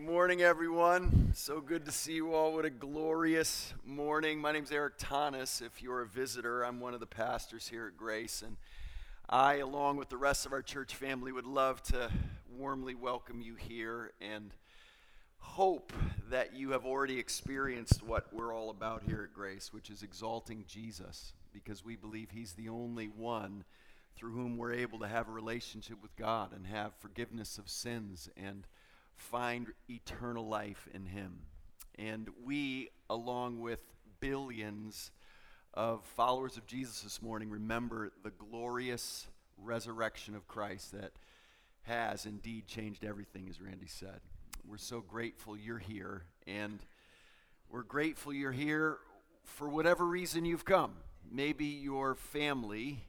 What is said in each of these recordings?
Good morning, everyone. So good to see you all. What a glorious morning. My name is Eric Tanis. If you're a visitor, I'm one of the pastors here at Grace, and I, along with the rest of our church family, would love to warmly welcome you here and hope that you have already experienced what we're all about here at Grace, which is exalting Jesus, because we believe He's the only one through whom we're able to have a relationship with God and have forgiveness of sins and find eternal life in Him. And we, along with billions of followers of Jesus this morning, remember the glorious resurrection of Christ that has indeed changed everything, as Randy said. We're so grateful you're here, and we're grateful you're here for whatever reason you've come. Maybe your family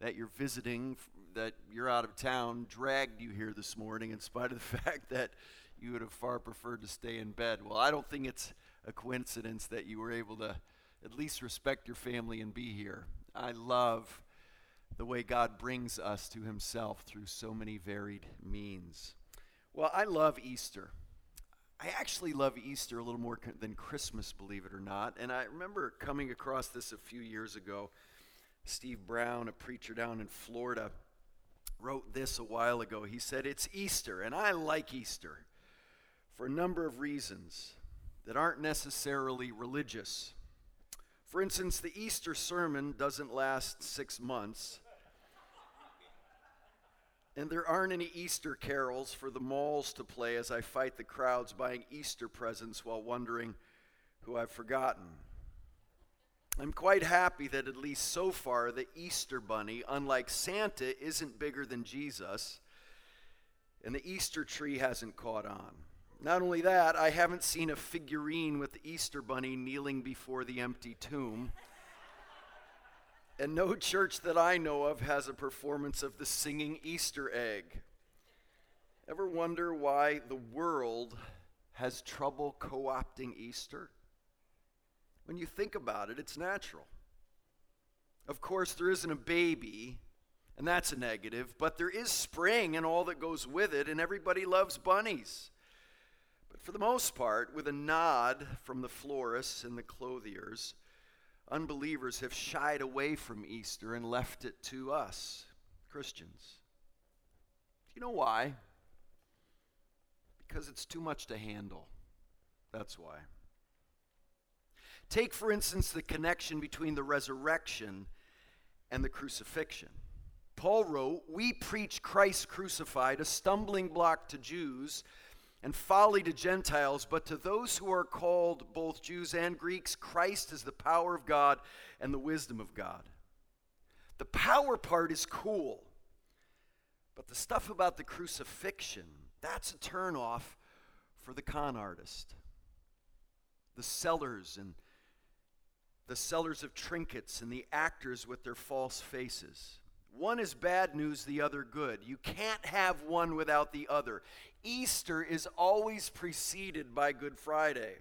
that you're visiting that you're out of town dragged you here this morning in spite of the fact that you would have far preferred to stay in bed. Well, I don't think it's a coincidence that you were able to at least respect your family and be here. I love the way God brings us to Himself through so many varied means. Well, I love Easter. I actually love Easter a little more than Christmas, believe it or not. And I remember coming across this a few years ago. Steve Brown, a preacher down in Florida, wrote this a while ago. He said, It's Easter, and I like Easter for a number of reasons that aren't necessarily religious. For instance, the Easter sermon doesn't last six months. And there aren't any Easter carols for the malls to play as I fight the crowds buying Easter presents while wondering who I've forgotten. I'm quite happy that at least so far the Easter bunny, unlike Santa, isn't bigger than Jesus, and the Easter tree hasn't caught on. Not only that, I haven't seen a figurine with the Easter bunny kneeling before the empty tomb. and no church that I know of has a performance of the singing Easter egg. Ever wonder why the world has trouble co opting Easter? When you think about it, it's natural. Of course, there isn't a baby, and that's a negative, but there is spring and all that goes with it, and everybody loves bunnies. But for the most part, with a nod from the florists and the clothiers, unbelievers have shied away from Easter and left it to us, Christians. Do you know why? Because it's too much to handle. That's why. Take, for instance, the connection between the resurrection and the crucifixion. Paul wrote, We preach Christ crucified, a stumbling block to Jews and folly to Gentiles, but to those who are called, both Jews and Greeks, Christ is the power of God and the wisdom of God. The power part is cool, but the stuff about the crucifixion, that's a turnoff for the con artist. The sellers and the sellers of trinkets and the actors with their false faces. One is bad news, the other good. You can't have one without the other. Easter is always preceded by Good Friday.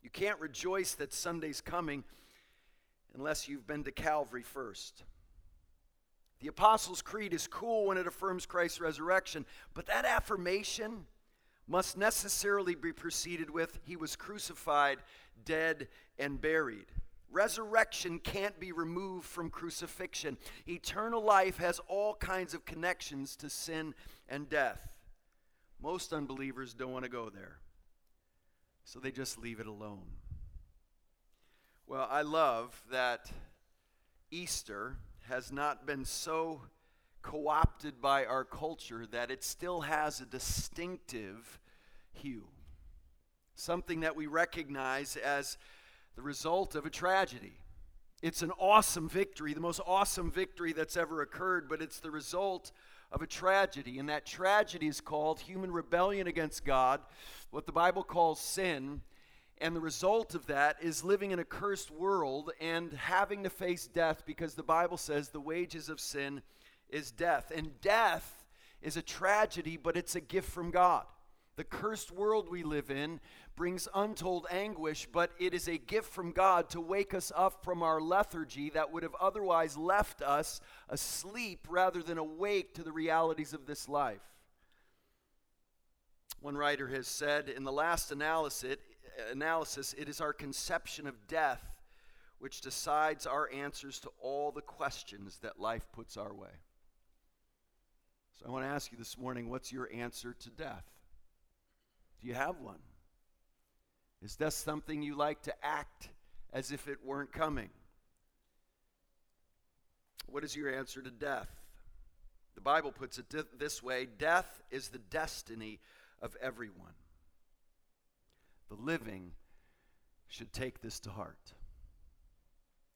You can't rejoice that Sunday's coming unless you've been to Calvary first. The Apostles' Creed is cool when it affirms Christ's resurrection, but that affirmation must necessarily be preceded with He was crucified dead, and buried. Resurrection can't be removed from crucifixion. Eternal life has all kinds of connections to sin and death. Most unbelievers don't want to go there, so they just leave it alone. Well, I love that Easter has not been so co opted by our culture that it still has a distinctive hue something that we recognize as the result of a tragedy. It's an awesome victory, the most awesome victory that's ever occurred, but it's the result of a tragedy. And that tragedy is called human rebellion against God, what the Bible calls sin. And the result of that is living in a cursed world and having to face death because the Bible says the wages of sin is death. And death is a tragedy, but it's a gift from God. The cursed world we live in brings untold anguish, but it is a gift from God to wake us up from our lethargy that would have otherwise left us asleep rather than awake to the realities of this life. One writer has said in the last analysis, it is our conception of death which decides our answers to all the questions that life puts our way. So I want to ask you this morning what's your answer to death? You have one? Is death something you like to act as if it weren't coming? What is your answer to death? The Bible puts it this way death is the destiny of everyone. The living should take this to heart.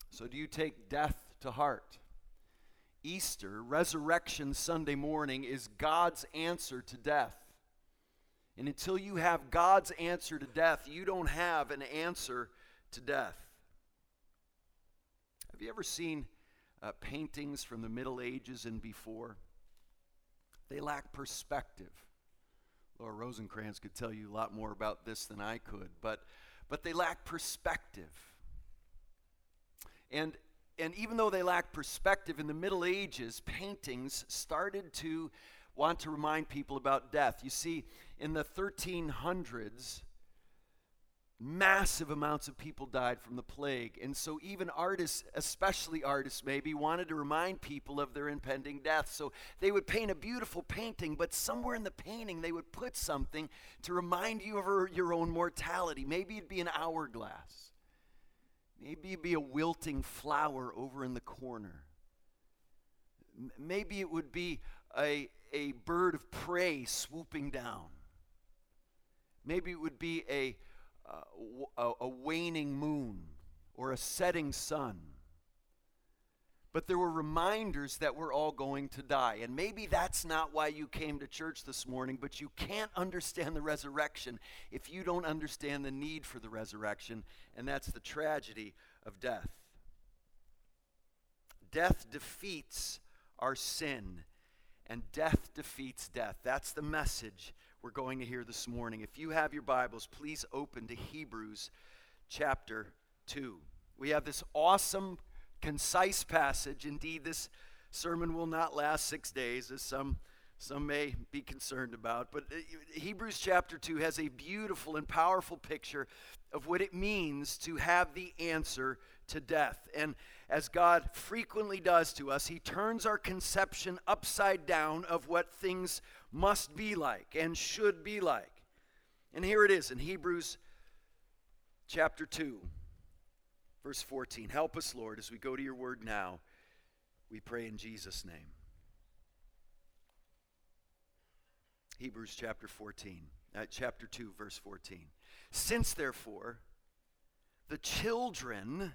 So, do you take death to heart? Easter, Resurrection Sunday morning, is God's answer to death. And until you have God's answer to death, you don't have an answer to death. Have you ever seen uh, paintings from the Middle Ages and before? They lack perspective. Laura Rosencrantz could tell you a lot more about this than I could, but, but they lack perspective. And, and even though they lack perspective, in the Middle Ages, paintings started to want to remind people about death. You see, in the 1300s, massive amounts of people died from the plague. And so, even artists, especially artists maybe, wanted to remind people of their impending death. So, they would paint a beautiful painting, but somewhere in the painting, they would put something to remind you of your own mortality. Maybe it'd be an hourglass, maybe it'd be a wilting flower over in the corner. Maybe it would be a, a bird of prey swooping down. Maybe it would be a uh, a, a waning moon or a setting sun. But there were reminders that we're all going to die. And maybe that's not why you came to church this morning, but you can't understand the resurrection if you don't understand the need for the resurrection, and that's the tragedy of death. Death defeats our sin, and death defeats death. That's the message we're going to hear this morning. If you have your Bibles, please open to Hebrews chapter 2. We have this awesome, concise passage. Indeed, this sermon will not last six days, as some, some may be concerned about. But uh, Hebrews chapter 2 has a beautiful and powerful picture of what it means to have the answer to death. And as God frequently does to us, He turns our conception upside down of what things must be like and should be like. And here it is in Hebrews chapter 2, verse 14. Help us, Lord, as we go to your word now. We pray in Jesus' name. Hebrews chapter 14, uh, chapter 2, verse 14. Since, therefore, the children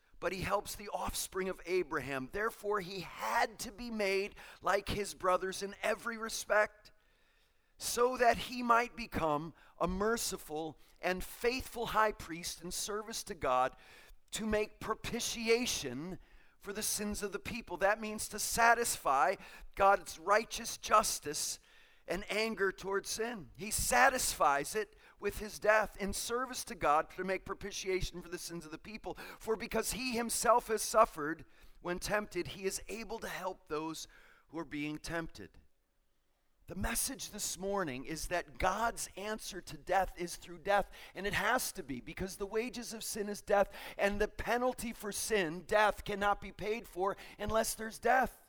but he helps the offspring of Abraham. Therefore, he had to be made like his brothers in every respect, so that he might become a merciful and faithful high priest in service to God to make propitiation for the sins of the people. That means to satisfy God's righteous justice and anger towards sin. He satisfies it with his death in service to God to make propitiation for the sins of the people. For because he himself has suffered when tempted, he is able to help those who are being tempted. The message this morning is that God's answer to death is through death, and it has to be because the wages of sin is death, and the penalty for sin, death, cannot be paid for unless there's death.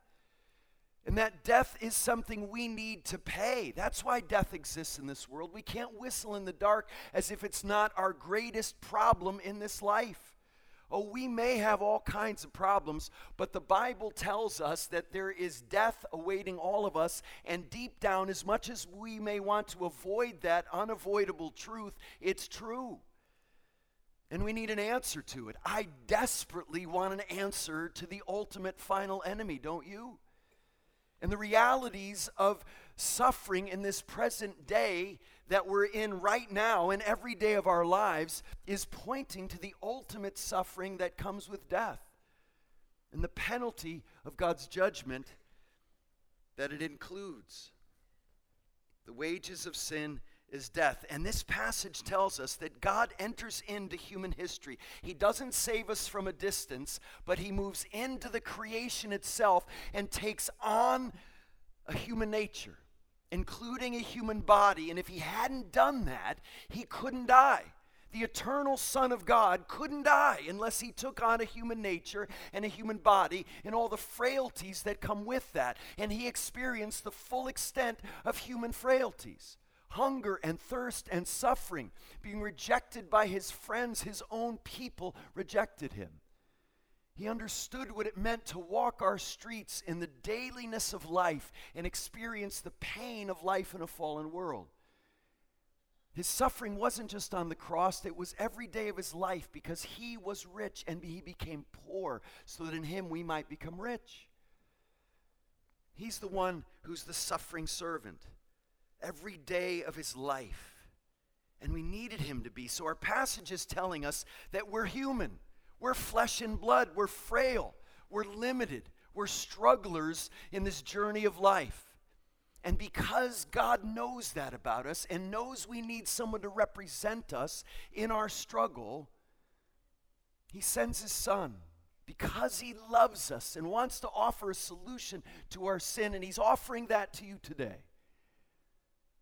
And that death is something we need to pay. That's why death exists in this world. We can't whistle in the dark as if it's not our greatest problem in this life. Oh, we may have all kinds of problems, but the Bible tells us that there is death awaiting all of us, and deep down, as much as we may want to avoid that unavoidable truth, it's true. And we need an answer to it. I desperately want an answer to the ultimate final enemy, don't you? And the realities of suffering in this present day that we're in right now and every day of our lives is pointing to the ultimate suffering that comes with death and the penalty of God's judgment that it includes. The wages of sin is death. And this passage tells us that God enters into human history. He doesn't save us from a distance, but He moves into the creation itself and takes on a human nature, including a human body. And if He hadn't done that, He couldn't die. The eternal Son of God couldn't die unless he took on a human nature and a human body and all the frailties that come with that. And he experienced the full extent of human frailties hunger and thirst and suffering, being rejected by his friends, his own people rejected him. He understood what it meant to walk our streets in the dailiness of life and experience the pain of life in a fallen world. His suffering wasn't just on the cross, it was every day of his life because he was rich and he became poor so that in him we might become rich. He's the one who's the suffering servant every day of his life. And we needed him to be. So our passage is telling us that we're human, we're flesh and blood, we're frail, we're limited, we're strugglers in this journey of life. And because God knows that about us and knows we need someone to represent us in our struggle, He sends His Son because He loves us and wants to offer a solution to our sin. And He's offering that to you today.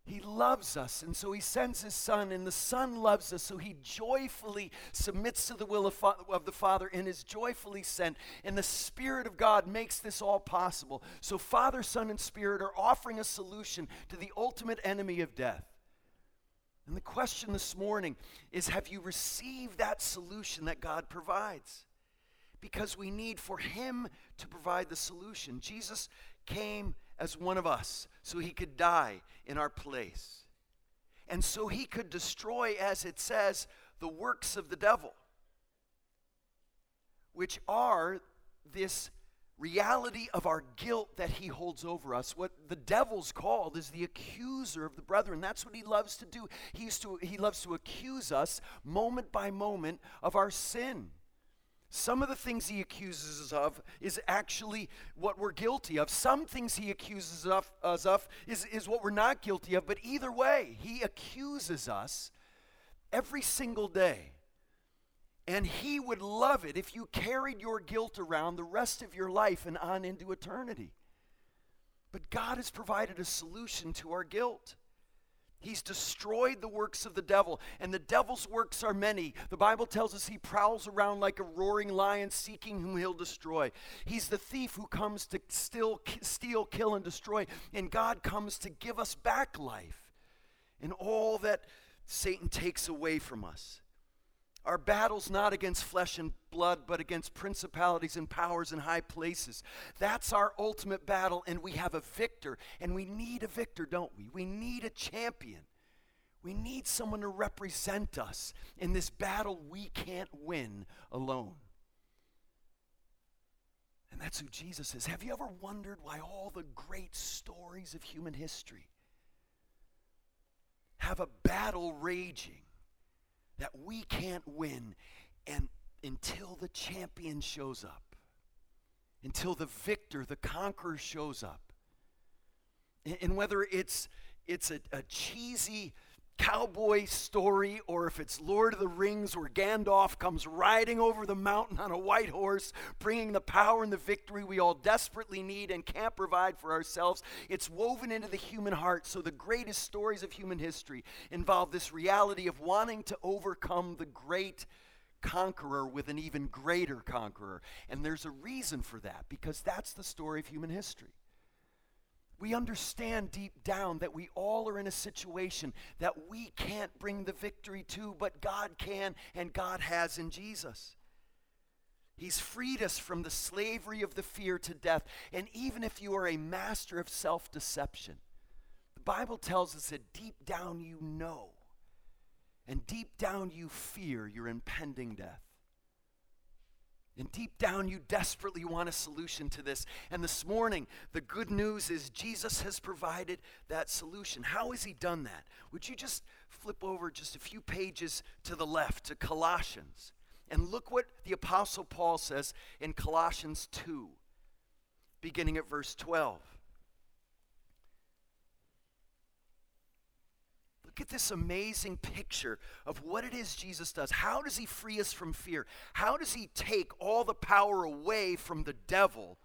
He loves us, and so he sends his son, and the son loves us, so he joyfully submits to the will of, fa- of, the Father and is joyfully sent. And the Spirit of God makes this all possible. So, Father, Son, and Spirit are offering a solution to the ultimate enemy of death. And the question this morning is Have you received that solution that God provides? Because we need for Him to provide the solution. Jesus came as one of us so he could die in our place. And so he could destroy, as it says, the works of the devil, which are this reality of our guilt that he holds over us. What the devil's called is the accuser of the brethren. That's what he loves to do. He, to, he loves to accuse us moment by moment of our sin. Some of the things he accuses us of is actually what we're guilty of. Some things he accuses us of is, is what we're not guilty of. But either way, he accuses us every single day. And he would love it if you carried your guilt around the rest of your life and on into eternity. But God has provided a solution to our guilt. He's destroyed the works of the devil, and the devil's works are many. The Bible tells us he prowls around like a roaring lion seeking whom he'll destroy. He's the thief who comes to steal, steal, kill, and destroy, and God comes to give us back life and all that Satan takes away from us. Our battle's not against flesh and blood, but against principalities and powers in high places. That's our ultimate battle, and we have a victor. And we need a victor, don't we? We need a champion. We need someone to represent us in this battle we can't win alone. And that's who Jesus is. Have you ever wondered why all the great stories of human history have a battle raging? That we can't win. And until the champion shows up until the victor the conqueror shows up and, and whether it's it's a, a cheesy cowboy story or if it's Lord of the Rings where Gandalf comes riding over the mountain on a white horse, bringing the power and the victory we all desperately need and can't provide for ourselves. It's woven into the human heart. So the greatest stories of human history involve this reality of wanting to overcome the great conqueror with an even greater conqueror. And there's a reason for that because that's the story of human history we understand deep down that we all are in a situation that we can't bring the victory to, but God can and God has in Jesus. He's freed us from the slavery of the fear to death. And even if you are a master of self deception, the Bible tells us that deep down you know, and deep down you fear your impending death. And deep down, you desperately want a solution to this. And this morning, the good news is Jesus has provided that solution. How has he done that? Would you just flip over just a few pages to the left to Colossians? And look what the Apostle Paul says in Colossians 2, beginning at verse 12. Look at this amazing picture of what it is Jesus does. How does he free us from fear? How does he take all the power away from the devil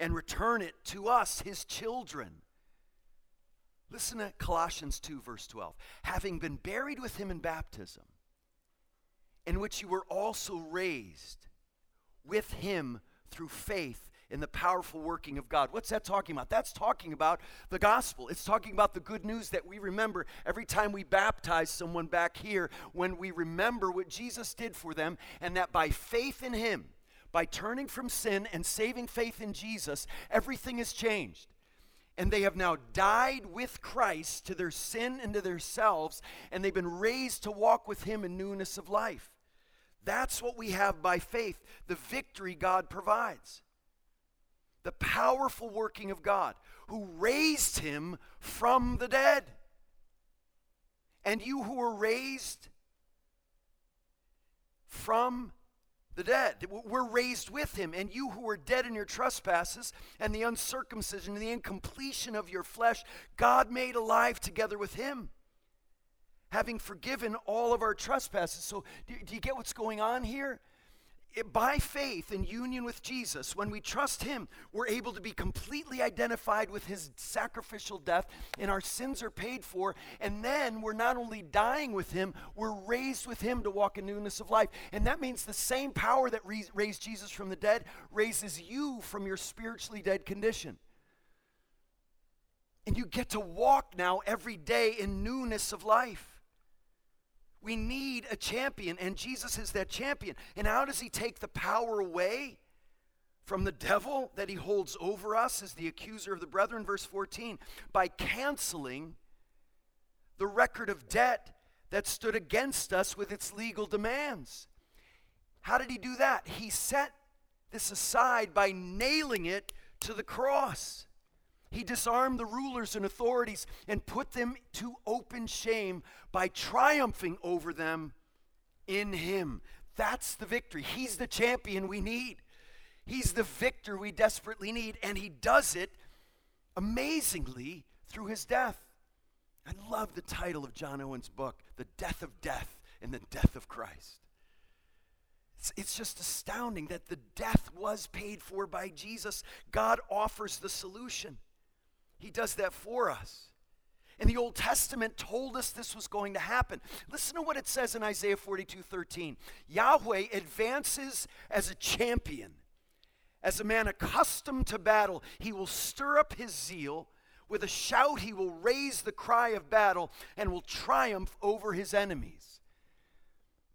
and return it to us, his children? Listen to Colossians 2, verse 12. Having been buried with him in baptism, in which you were also raised with him through faith in the powerful working of God. What's that talking about? That's talking about the gospel. It's talking about the good news that we remember every time we baptize someone back here when we remember what Jesus did for them and that by faith in him, by turning from sin and saving faith in Jesus, everything has changed. And they have now died with Christ to their sin and to themselves, and they've been raised to walk with Him in newness of life. That's what we have by faith, the victory God provides the powerful working of God who raised him from the dead. And you who were raised from the dead, we're raised with him. And you who were dead in your trespasses and the uncircumcision and the incompletion of your flesh, God made alive together with him, having forgiven all of our trespasses. So, do, you get what's going on here? By faith in union with Jesus, when we trust Him, we're able to be completely identified with His sacrificial death, and our sins are paid for. And then we're not only dying with Him, we're raised with Him to walk in newness of life. And that means the same power that raised Jesus from the dead raises you from your spiritually dead condition. And you get to walk now every day in newness of life. We need a champion, and Jesus is that champion. And how does he take the power away from the devil that he holds over us as the accuser of the brethren? Verse 14 by canceling the record of debt that stood against us with its legal demands. How did he do that? He set this aside by nailing it to the cross. He disarmed the rulers and authorities and put them to open shame by triumphing over them in Him. That's the victory. He's the champion we need. He's the victor we desperately need, and He does it amazingly through His death. I love the title of John Owen's book, The Death of Death and the Death of Christ. It's, it's just astounding that the death was paid for by Jesus. God offers the solution. He does that for us. And the Old Testament told us this was going to happen. Listen to what it says in Isaiah 42 13. Yahweh advances as a champion, as a man accustomed to battle. He will stir up his zeal. With a shout, he will raise the cry of battle and will triumph over his enemies.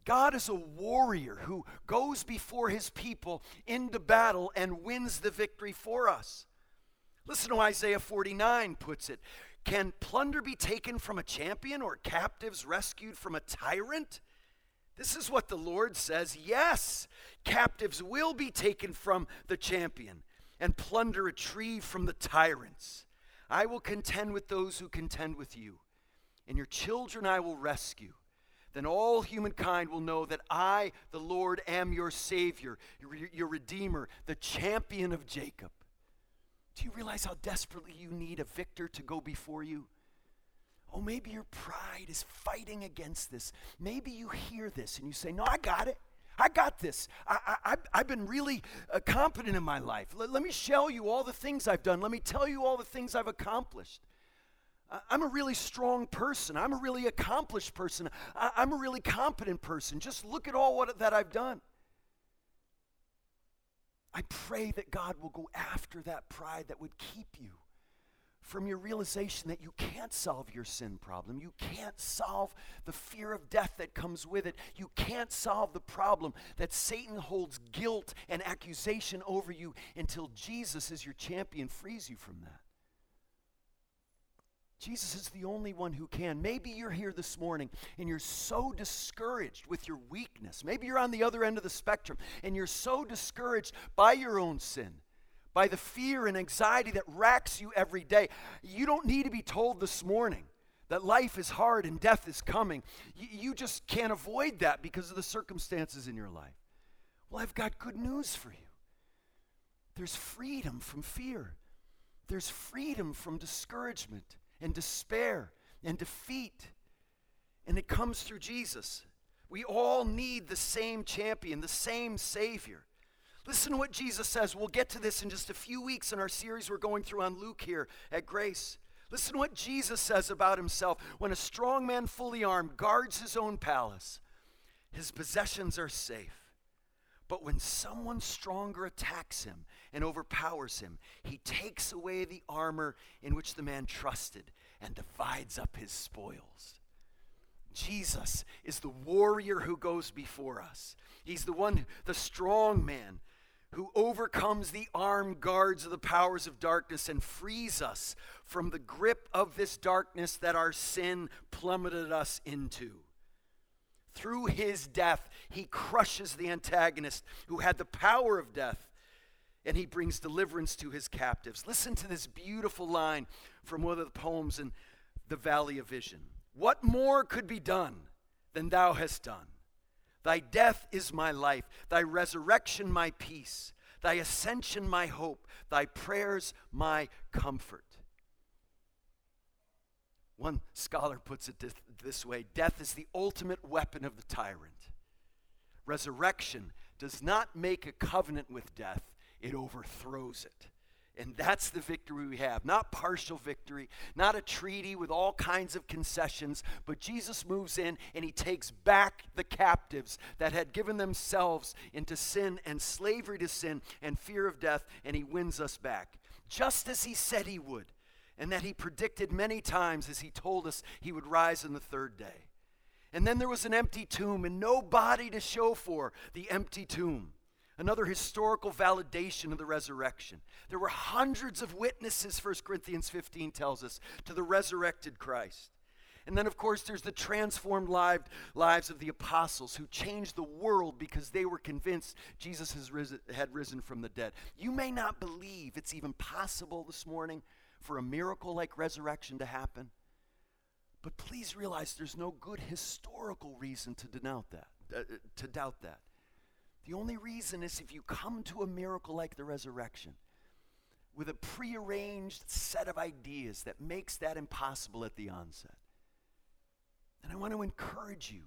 God is a warrior who goes before his people into battle and wins the victory for us. Listen to Isaiah 49 puts it. Can plunder be taken from a champion or captives rescued from a tyrant? This is what the Lord says. Yes, captives will be taken from the champion and plunder retrieved from the tyrants. I will contend with those who contend with you, and your children I will rescue. Then all humankind will know that I, the Lord, am your Savior, your Redeemer, the champion of Jacob. Do you realize how desperately you need a victor to go before you? Oh, maybe your pride is fighting against this. Maybe you hear this and you say, No, I got it. I got this. I, I, I've been really uh, competent in my life. Let, let me show you all the things I've done. Let me tell you all the things I've accomplished. I'm a really strong person. I'm a really accomplished person. I, I'm a really competent person. Just look at all what, that I've done. I pray that God will go after that pride that would keep you from your realization that you can't solve your sin problem. You can't solve the fear of death that comes with it. You can't solve the problem that Satan holds guilt and accusation over you until Jesus, as your champion, frees you from that. Jesus is the only one who can. Maybe you're here this morning and you're so discouraged with your weakness. Maybe you're on the other end of the spectrum and you're so discouraged by your own sin, by the fear and anxiety that racks you every day. You don't need to be told this morning that life is hard and death is coming. You, just can't avoid that because of the circumstances in your life. Well, I've got good news for you. There's freedom from fear. There's freedom from discouragement and despair and defeat. And it comes through Jesus. We all need the same champion, the same Savior. Listen to what Jesus says. We'll get to this in just a few weeks in our series we're going through on Luke here at Grace. Listen to what Jesus says about himself. When a strong man, fully armed, guards his own palace, his possessions are safe. But when someone stronger attacks him and overpowers him, he takes away the armor in which the man trusted and divides up his spoils. Jesus is the warrior who goes before us. He's the one, the strong man who overcomes the armed guards of the powers of darkness and frees us from the grip of this darkness that our sin plummeted us into. Through his death, he crushes the antagonist who had the power of death, and he brings deliverance to his captives. Listen to this beautiful line from one of the poems in the Valley of Vision. What more could be done than thou hast done? Thy death is my life, thy resurrection my peace, thy ascension my hope, thy prayers my comfort. One scholar puts it this, way Death is the ultimate weapon of the tyrant. Resurrection does not make a covenant with death, it overthrows it. And that's the victory we have. Not partial victory, not a treaty with all kinds of concessions, but Jesus moves in and he takes back the captives that had given themselves into sin and slavery to sin and fear of death, and he wins us back. Just as he said he would and that he predicted many times as he told us he would rise in the third day. And then there was an empty tomb and no body to show for the empty tomb. Another historical validation of the resurrection. There were hundreds of witnesses, 1 Corinthians 15 tells us, to the resurrected Christ. And then, of course, there's the transformed lives of the apostles who changed the world because they were convinced Jesus risen, had risen from the dead. You may not believe it's even possible this morning for a miracle like resurrection to happen. But please realize there's no good historical reason to denote that, uh, uh, to doubt that. The only reason is if you come to a miracle like the resurrection with a prearranged set of ideas that makes that impossible at the onset. And I want to encourage you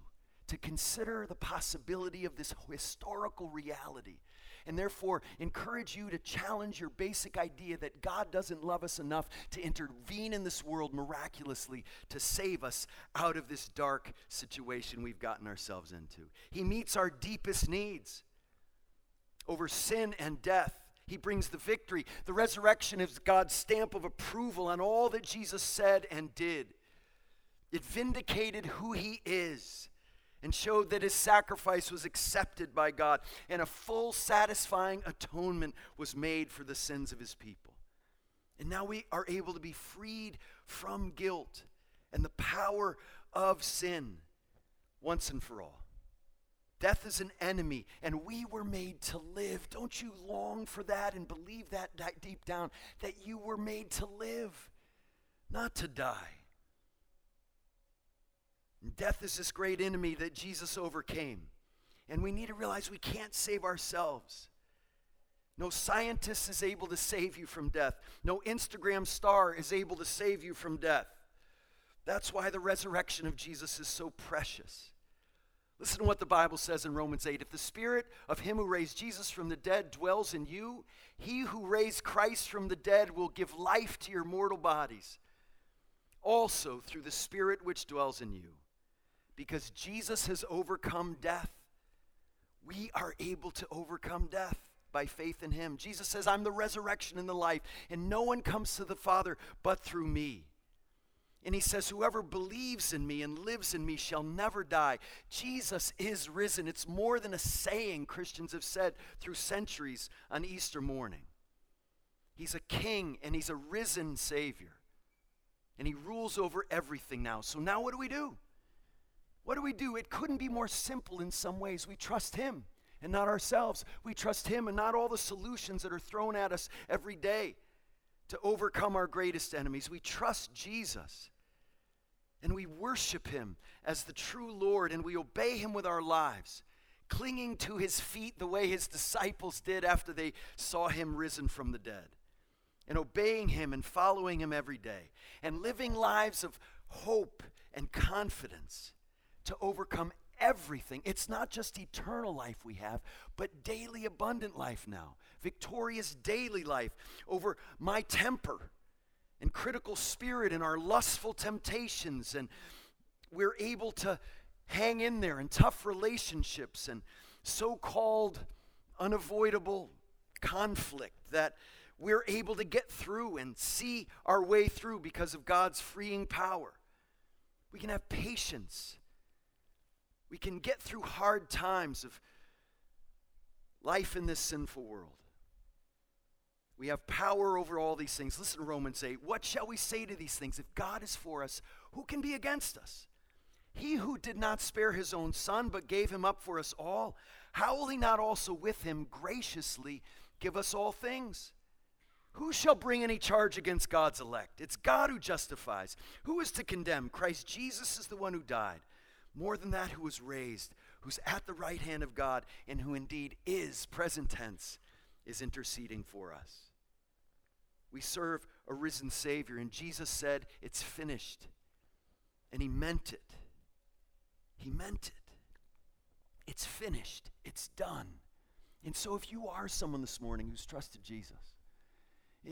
to consider the possibility of this historical reality and therefore encourage you to challenge your basic idea that God doesn't love us enough to intervene in this world miraculously to save us out of this dark situation we've gotten ourselves into. He meets our deepest needs over sin and death. He brings the victory. The resurrection is God's stamp of approval on all that Jesus said and did. It vindicated who he is and showed that his sacrifice was accepted by God, and a full, satisfying atonement was made for the sins of his people. And now we are able to be freed from guilt and the power of sin once and for all. Death is an enemy, and we were made to live. Don't you long for that and believe that deep down that you were made to live, not to die? Death is this great enemy that Jesus overcame. And we need to realize we can't save ourselves. No scientist is able to save you from death. No Instagram star is able to save you from death. That's why the resurrection of Jesus is so precious. Listen to what the Bible says in Romans 8. If the spirit of him who raised Jesus from the dead dwells in you, he who raised Christ from the dead will give life to your mortal bodies, also through the spirit which dwells in you because Jesus has overcome death. We are able to overcome death by faith in him. Jesus says, I'm the resurrection and the life, and no one comes to the Father but through me. And he says, Whoever believes in me and lives in me shall never die. Jesus is risen. It's more than a saying Christians have said through centuries on Easter morning. He's a king and he's a risen Savior. And He rules over everything now. So now what do we do? What do we do? It couldn't be more simple in some ways. We trust Him and not ourselves. We trust Him and not all the solutions that are thrown at us every day to overcome our greatest enemies. We trust Jesus and we worship Him as the true Lord and we obey Him with our lives, clinging to His feet the way His disciples did after they saw Him risen from the dead, and obeying Him and following Him every day, and living lives of hope and confidence to overcome everything. It's not just eternal life we have, but daily abundant life now. Victorious daily life over my temper and critical spirit and our lustful temptations. And we're able to hang in there in tough relationships and so called unavoidable conflict that we're able to get through and see our way through because of God's freeing power. We can have patience we can get through hard times of life in this sinful world. We have power over all these things. Listen to Romans 8. What shall we say to these things? If God is for us, who can be against us? He who did not spare his own son, but gave him up for us all, how will he not also with him graciously give us all things? Who shall bring any charge against God's elect? It's God who justifies. Who is to condemn? Christ Jesus is the one who died more than that, who was raised, who's at the right hand of God, and who indeed is, present tense, is interceding for us. We serve a risen Savior, and Jesus said, It's finished. And He meant it. He meant it. It's finished. It's done. And so, if you are someone this morning who's trusted Jesus,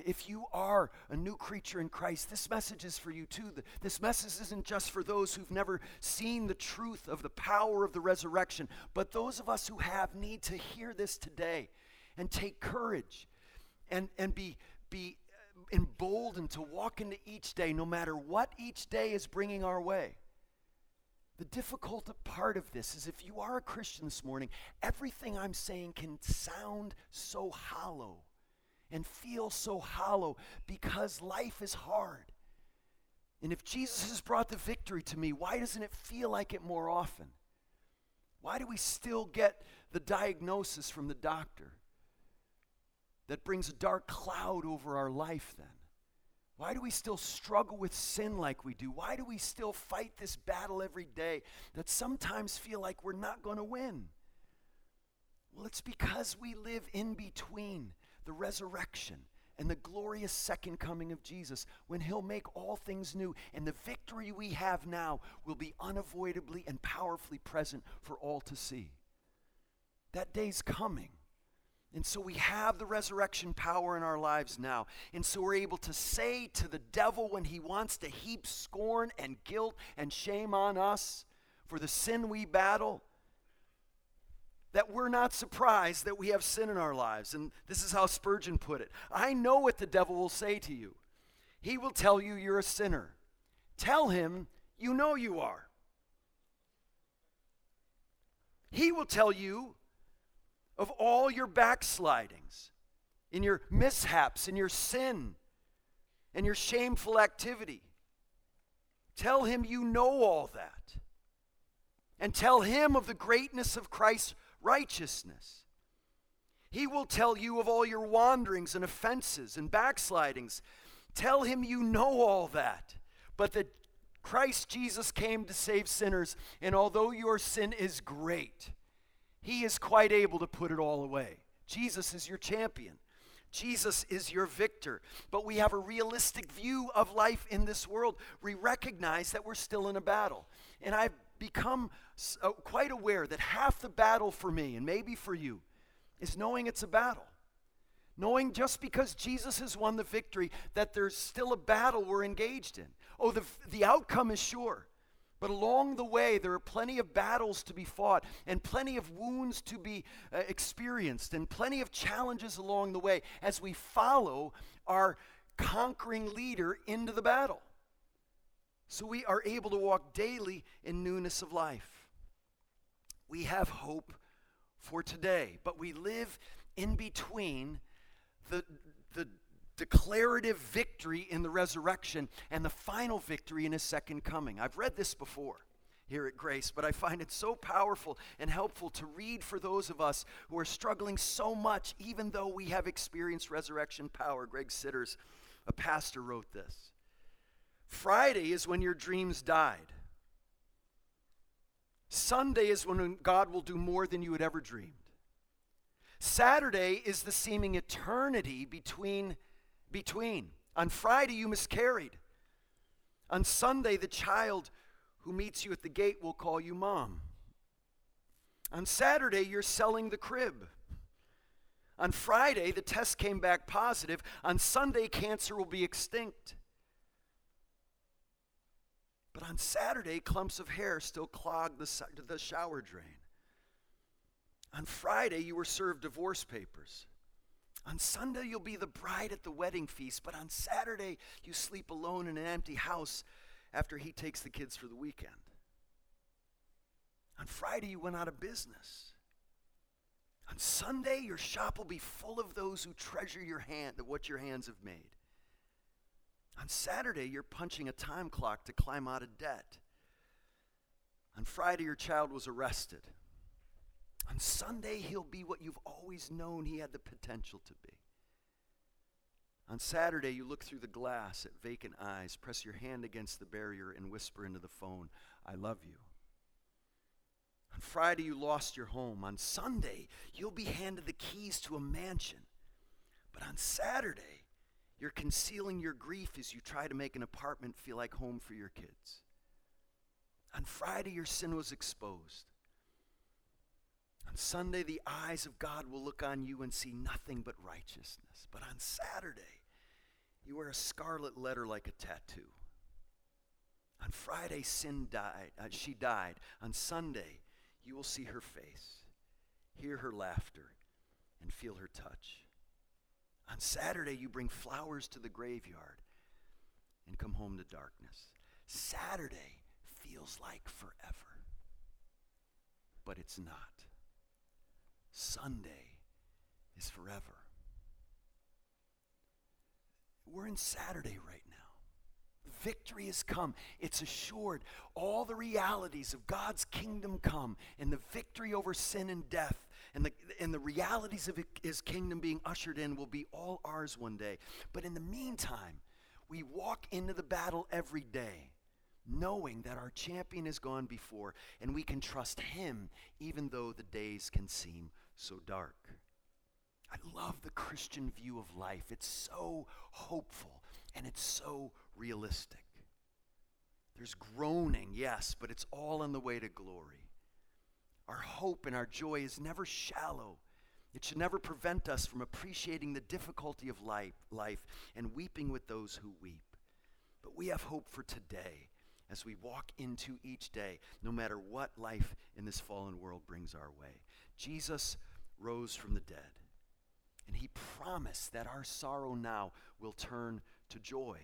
if you are a new creature in Christ, this message is for you too. This message isn't just for those who've never seen the truth of the power of the resurrection, but those of us who have need to hear this today and take courage and, and be, be emboldened to walk into each day, no matter what each day is bringing our way. The difficult part of this is if you are a Christian this morning, everything I'm saying can sound so hollow and feel so hollow because life is hard. And if Jesus has brought the victory to me, why doesn't it feel like it more often? Why do we still get the diagnosis from the doctor that brings a dark cloud over our life then? Why do we still struggle with sin like we do? Why do we still fight this battle every day that sometimes feel like we're not going to win? Well, it's because we live in between the resurrection and the glorious second coming of Jesus when he'll make all things new and the victory we have now will be unavoidably and powerfully present for all to see. That day's coming. And so we have the resurrection power in our lives now. And so we're able to say to the devil when he wants to heap scorn and guilt and shame on us for the sin we battle, that we're not surprised that we have sin in our lives. And this is how Spurgeon put it I know what the devil will say to you. He will tell you you're a sinner. Tell him you know you are. He will tell you of all your backslidings, in your mishaps, in your sin, and your shameful activity. Tell him you know all that. And tell him of the greatness of Christ's righteousness. He will tell you of all your wanderings and offenses and backslidings. Tell him you know all that, but that Christ Jesus came to save sinners, and although your sin is great, he is quite able to put it all away. Jesus is your champion. Jesus is your victor. But we have a realistic view of life in this world. We recognize that we're still in a battle. And I've become uh, quite aware that half the battle for me, and maybe for you, is knowing it's a battle. Knowing just because Jesus has won the victory, that there's still a battle we're engaged in. Oh, the, the outcome is sure. But along the way, there are plenty of battles to be fought, and plenty of wounds to be uh, experienced, and plenty of challenges along the way as we follow our conquering leader into the battle so we are able to walk daily in newness of life. We have hope for today, but we live in between the, the declarative victory in the resurrection and the final victory in his second coming. I've read this before here at Grace, but I find it so powerful and helpful to read for those of us who are struggling so much, even though we have experienced resurrection power. Greg Sidders, a pastor, wrote this Friday is when your dreams died. Sunday is when God will do more than you had ever dreamed. Saturday is the seeming eternity between between. On Friday you miscarried. On Sunday the child who meets you at the gate will call you mom. On Saturday you're selling the crib. On Friday the test came back positive. On Sunday cancer will be extinct. But on Saturday, clumps of hair still clog the, the shower drain. On Friday, you were served divorce papers. On Sunday, you'll be the bride at the wedding feast, but on Saturday, you sleep alone in an empty house after he takes the kids for the weekend. On Friday, you went out of business. On Sunday, your shop will be full of those who treasure your hand, what your hands have made. On Saturday, you're punching a time clock to climb out of debt. On Friday, your child was arrested. On Sunday, he'll be what you've always known he had the potential to be. On Saturday, you look through the glass at vacant eyes, press your hand against the barrier, and whisper into the phone, I love you. On Friday, you lost your home. On Sunday, you'll be handed the keys to a mansion. But on Saturday, you're concealing your grief as you try to make an apartment feel like home for your kids. On Friday, your sin was exposed. On Sunday, the eyes of God will look on you and see nothing but righteousness. But on Saturday, you wear a scarlet letter like a tattoo. On Friday, sin died. Uh, she died. On Sunday, you will see her face, hear her laughter, and feel her touch. On Saturday, you bring flowers to the graveyard and come home to darkness. Saturday feels like forever, but it's not. Sunday is forever. We're in Saturday right now. Victory has come. It's assured. All the realities of God's kingdom come, and the victory over sin and death and the, and the realities of his kingdom being ushered in will be all ours one day. But in the meantime, we walk into the battle every day knowing that our champion has gone before and we can trust him even though the days can seem so dark. I love the Christian view of life. It's so hopeful and it's so realistic. There's groaning, yes, but it's all on the way to glory. Our hope and our joy is never shallow. It should never prevent us from appreciating the difficulty of life, life and weeping with those who weep. But we have hope for today as we walk into each day, no matter what life in this fallen world brings our way. Jesus rose from the dead, and he promised that our sorrow now will turn to joy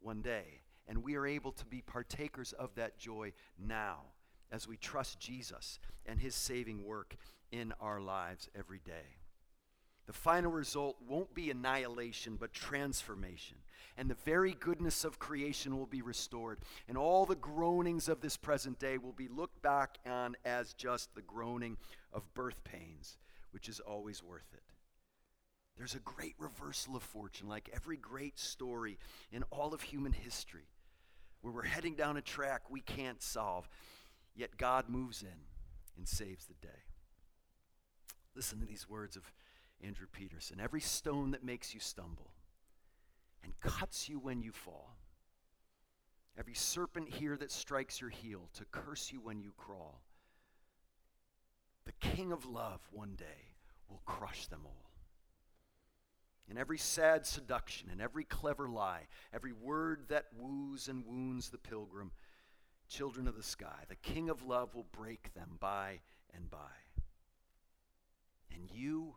one day, and we are able to be partakers of that joy now as we trust Jesus and his saving work in our lives every day. The final result won't be annihilation, but transformation. And the very goodness of creation will be restored. And all the groanings of this present day will be looked back on as just the groaning of birth pains, which is always worth it. There's a great reversal of fortune, like every great story in all of human history, where we're heading down a track we can't solve. Yet God moves in and saves the day. Listen to these words of Andrew Peterson. Every stone that makes you stumble and cuts you when you fall, every serpent here that strikes your heel to curse you when you crawl, the King of love one day will crush them all. In every sad seduction and every clever lie, every word that woos and wounds the pilgrim, children of the sky. The King of love will break them by and by. And you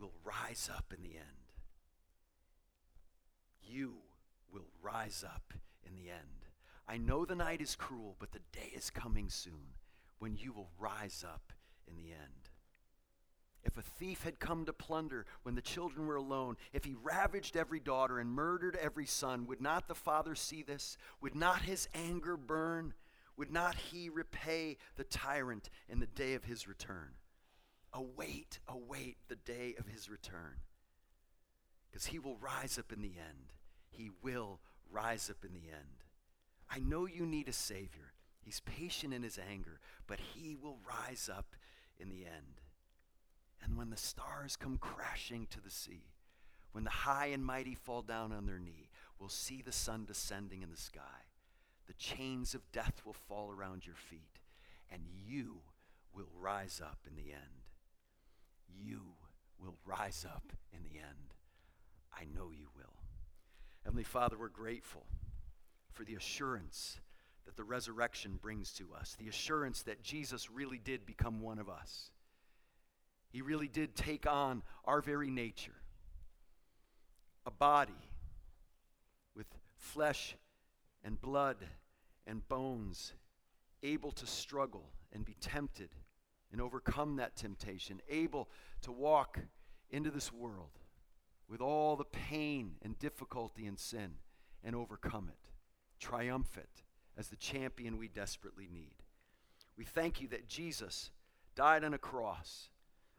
will rise up in the end. You will rise up in the end. I know the night is cruel, but the day is coming soon when you will rise up in the end. If a thief had come to plunder when the children were alone, if he ravaged every daughter and murdered every son, would not the Father see this? Would not his anger burn? Would not he repay the tyrant in the day of his return? Await, await the day of his return. Because he will rise up in the end. He will rise up in the end. I know you need a Savior. He's patient in his anger, but he will rise up in the end. And when the stars come crashing to the sea, when the high and mighty fall down on their knee, we'll see the Son descending in the sky. The chains of death will fall around your feet, and you will rise up in the end. You will rise up in the end. I know you will. Heavenly Father, we're grateful for the assurance that the resurrection brings to us, the assurance that Jesus really did become one of us he really did take on our very nature a body with flesh and blood and bones, able to struggle and be tempted and overcome that temptation, able to walk into this world with all the pain and difficulty and sin and overcome it, triumphant as the champion we desperately need. We thank you that Jesus died on a cross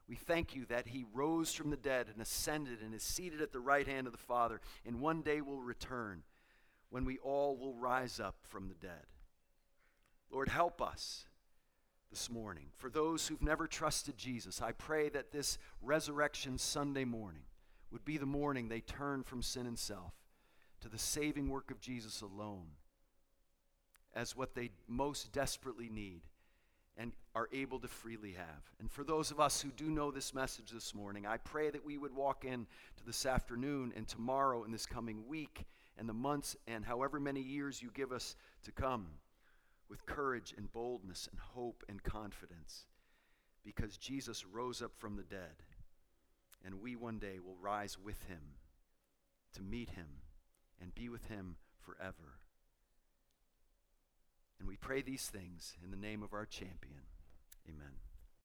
we thank you that he rose from the dead and ascended and is seated at the right hand of the Father, and one day will return when we all will rise up from the dead. Lord, help us this morning. For those who've never trusted Jesus, I pray that this Resurrection Sunday morning would be the morning they turn from sin and self to the saving work of Jesus alone as what they most desperately need and are able to freely have. And for those of us who do know this message this morning, I pray that we would walk in to this afternoon and tomorrow and this coming week and the months and however many years you give us to come with courage and boldness and hope and confidence because Jesus rose up from the dead and we one day will rise with him to meet him and be with him forever. And we pray these things in the name of our champion. Amen.